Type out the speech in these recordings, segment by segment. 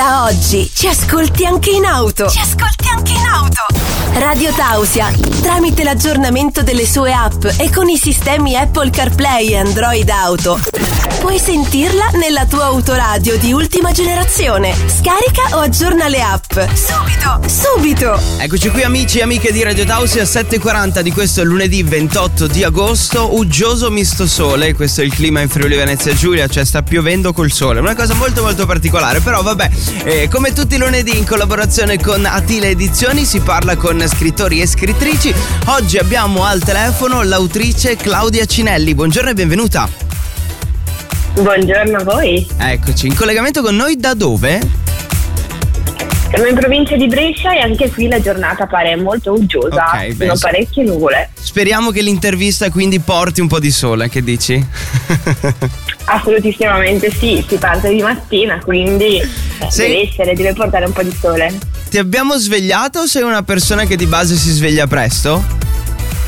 Da oggi ci ascolti anche in auto. Ci ascolti anche in auto. Radio Tausia, tramite l'aggiornamento delle sue app e con i sistemi Apple CarPlay e Android Auto, puoi sentirla nella tua autoradio di ultima generazione. Scarica o aggiorna le app. Subito, subito. Eccoci qui amici e amiche di Radio Tausia 7.40 di questo lunedì 28 di agosto, uggioso misto sole, questo è il clima in Friuli Venezia Giulia, cioè sta piovendo col sole, una cosa molto molto particolare, però vabbè, eh, come tutti i lunedì in collaborazione con Atile Edizioni si parla con scrittori e scrittrici. Oggi abbiamo al telefono l'autrice Claudia Cinelli. Buongiorno e benvenuta. Buongiorno a voi. Eccoci, in collegamento con noi da dove? Siamo in provincia di Brescia e anche qui la giornata pare molto uggiosa, Ok, beh, sono so- parecchie nuvole. Speriamo che l'intervista quindi porti un po' di sole, che dici? Assolutissimamente sì, si parte di mattina, quindi eh, Sì. deve essere, deve portare un po' di sole. Ti abbiamo svegliato o sei una persona che di base si sveglia presto?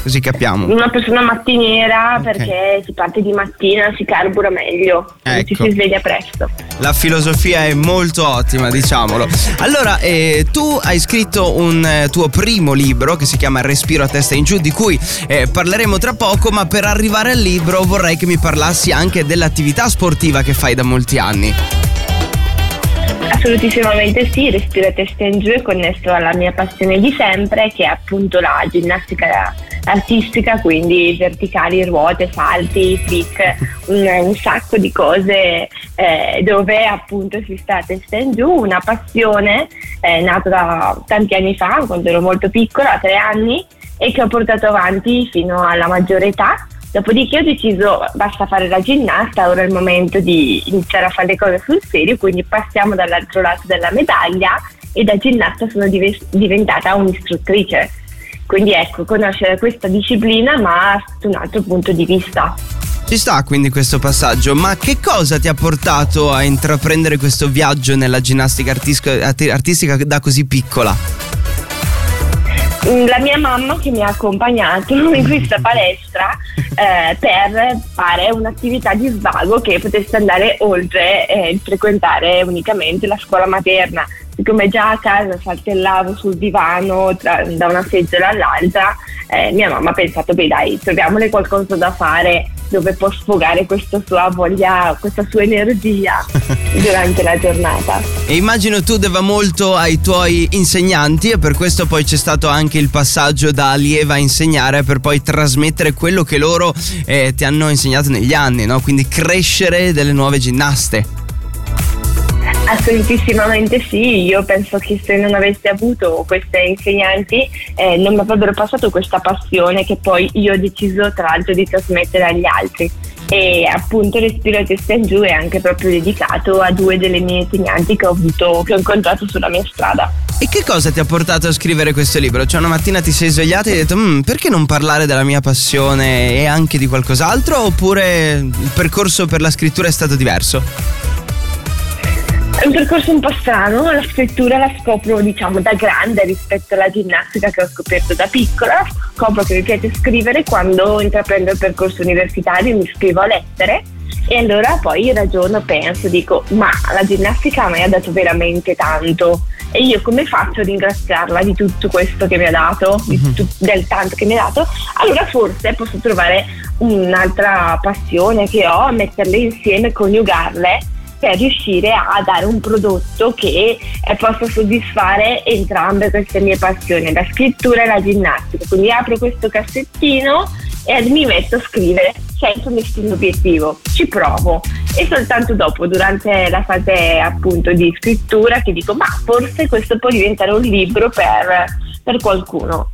Così capiamo. Una persona mattiniera Ok. perché si parte di mattina, si carbura meglio, quindi ci Ecco. si sveglia presto. La filosofia è molto ottima, diciamolo. Allora, eh, tu hai scritto un eh, tuo primo libro che si chiama Respiro a testa in giù, di cui eh, parleremo tra poco, ma per arrivare al libro vorrei che mi parlassi anche dell'attività sportiva che fai da molti anni. Assolutissimamente sì, Respiro testa in giù è connesso alla mia passione di sempre che è appunto la ginnastica artistica, quindi verticali, ruote, salti, flick, un, un sacco di cose eh, dove appunto si sta testa in giù, una passione eh, nata tanti anni fa, quando ero molto piccola, a tre anni, e che ho portato avanti fino alla maggiore età. Dopodiché ho deciso basta fare la ginnasta, ora è il momento di iniziare a fare le cose sul serio, quindi passiamo dall'altro lato della medaglia e da ginnasta sono dive- diventata un'istruttrice. Quindi ecco, conoscere questa disciplina ma sotto un altro punto di vista. Ci sta quindi questo passaggio, ma che cosa ti ha portato a intraprendere questo viaggio nella ginnastica artisco- arti- artistica da così piccola? Mm, La mia mamma che mi ha accompagnato in questa palestra eh, per fare un'attività di svago che potesse andare oltre eh, il frequentare unicamente la scuola materna. Siccome già a casa saltellavo sul divano tra- da una seggiola all'altra, eh, mia mamma ha pensato, beh dai, troviamole qualcosa da fare dove può sfogare questa sua voglia, questa sua energia durante la giornata. E immagino tu deva molto ai tuoi insegnanti e per questo poi c'è stato anche il passaggio da allieva a insegnare per poi trasmettere quello che loro eh, ti hanno insegnato negli anni, no? Quindi crescere delle nuove ginnaste. Assolutissimamente sì, io penso che se non avessi avuto questi insegnanti eh, non mi avrebbero passato questa passione che poi io ho deciso tra l'altro di trasmettere agli altri e appunto Respiro testa in giù è anche proprio dedicato a due delle mie insegnanti che ho avuto, che ho incontrato sulla mia strada. E che cosa ti ha portato a scrivere questo libro? Cioè una mattina ti sei svegliata e hai detto "Mm, perché non parlare della mia passione e anche di qualcos'altro oppure il percorso per la scrittura è stato diverso? È un percorso un po' strano, la scrittura la scopro diciamo da grande rispetto alla ginnastica che ho scoperto da piccola, scopro che mi piace scrivere quando intraprendo il percorso universitario, mi scrivo lettere. E allora poi ragiono, penso, dico ma la ginnastica a me ha dato veramente tanto. E io come faccio a ringraziarla di tutto questo che mi ha dato, di tutto- del tanto che mi ha dato, allora forse posso trovare un'altra passione che ho, metterle insieme, coniugarle per riuscire a dare un prodotto che eh, possa soddisfare entrambe queste mie passioni, la scrittura e la ginnastica. Quindi apro questo cassettino e mi metto a scrivere senza nessun obiettivo, ci provo e soltanto dopo, durante la fase appunto di scrittura, che dico ma forse questo può diventare un libro per, per qualcuno.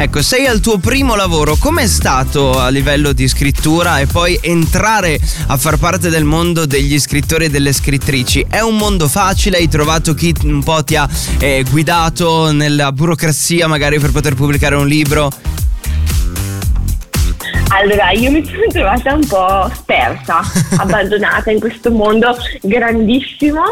Ecco, sei al tuo primo lavoro, com'è stato a livello di scrittura e poi entrare a far parte del mondo degli scrittori e delle scrittrici? È un mondo facile? Hai trovato chi un po' ti ha eh, guidato nella burocrazia magari per poter pubblicare un libro? Allora, io mi sono trovata un po' spersa, abbandonata in questo mondo grandissimo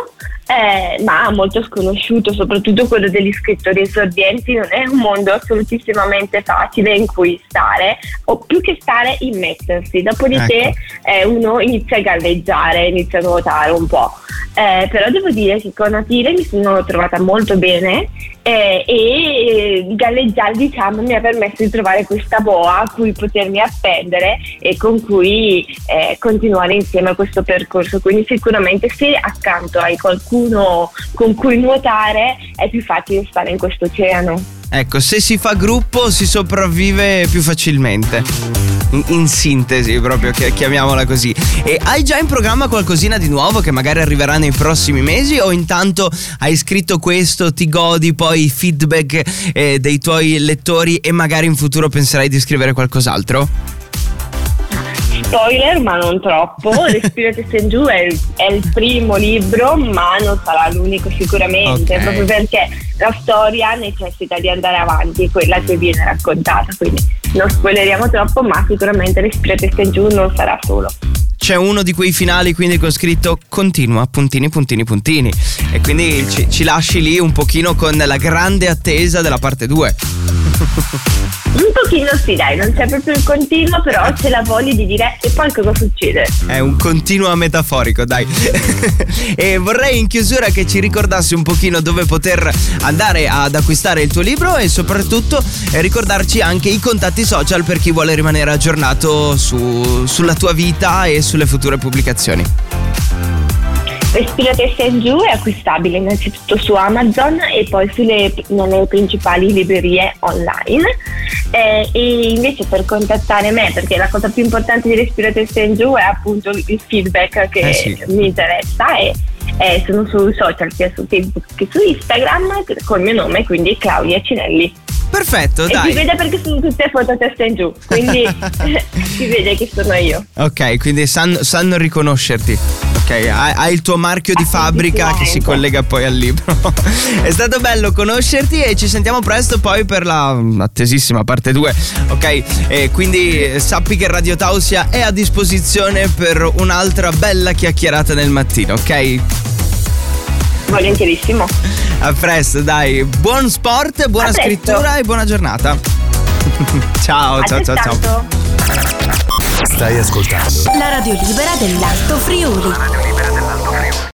eh, ma molto sconosciuto, soprattutto quello degli scrittori esordienti, non è un mondo assolutissimamente facile in cui stare, o più che stare, immettersi. Dopodiché ecco. eh, uno inizia a galleggiare, inizia a nuotare un po'. Eh, però devo dire che con Atile mi sono trovata molto bene eh, e galleggiare diciamo mi ha permesso di trovare questa boa a cui potermi appendere e con cui eh, continuare insieme a questo percorso. Quindi sicuramente se accanto hai qualcuno con cui nuotare è più facile stare in questo oceano. Ecco se si fa gruppo si sopravvive più facilmente in, in sintesi proprio, chiamiamola così. E hai già in programma qualcosina di nuovo che magari arriverà nei prossimi mesi o intanto hai scritto questo, ti godi poi i feedback eh, dei tuoi lettori e magari in futuro penserai di scrivere qualcos'altro? Spoiler, ma non troppo. Respirate St. Giù è, è, il primo libro, ma non sarà l'unico sicuramente, okay. proprio perché la storia necessita di andare avanti, quella che viene raccontata. Quindi non spoileriamo troppo, ma sicuramente Respirate St. Giù non sarà solo c'è uno di quei finali quindi con scritto continua, puntini, puntini, puntini. E quindi ci, ci, lasci lì un pochino con la grande attesa della parte 2. Un pochino sì, dai, non c'è proprio il continuo, però c'è la voglia di dire e poi cosa succede. È un continuo metaforico, dai. e vorrei in chiusura che ci ricordassi un pochino dove poter andare ad acquistare il tuo libro e soprattutto eh, ricordarci anche i contatti social per chi vuole rimanere aggiornato su, sulla tua vita e sulle future pubblicazioni. Respiratessa in giù è acquistabile innanzitutto su Amazon e poi sulle, nelle principali librerie online. Eh, e invece per contattare me, perché la cosa più importante di Respiratessa in giù è appunto il feedback che eh sì. mi interessa e eh, sono sui social sia su Facebook che su Instagram con il mio nome, quindi Claudia Cinelli. Perfetto, e dai. si vede perché sono tutte foto testa in giù, quindi si vede che sono io. Ok, quindi sanno, sanno riconoscerti. Ok, hai, il tuo marchio di fabbrica che si collega poi al libro. È stato bello conoscerti e ci sentiamo presto poi per la attesissima parte 2. Ok, e quindi sappi che Radio Tausia è a disposizione per un'altra bella chiacchierata nel mattino, ok? Volentierissimo. A presto, dai. Buon sport, buona scrittura e buona giornata. ciao, ciao, ciao, ciao. Stai ascoltando la radio libera dell'Alto Friuli.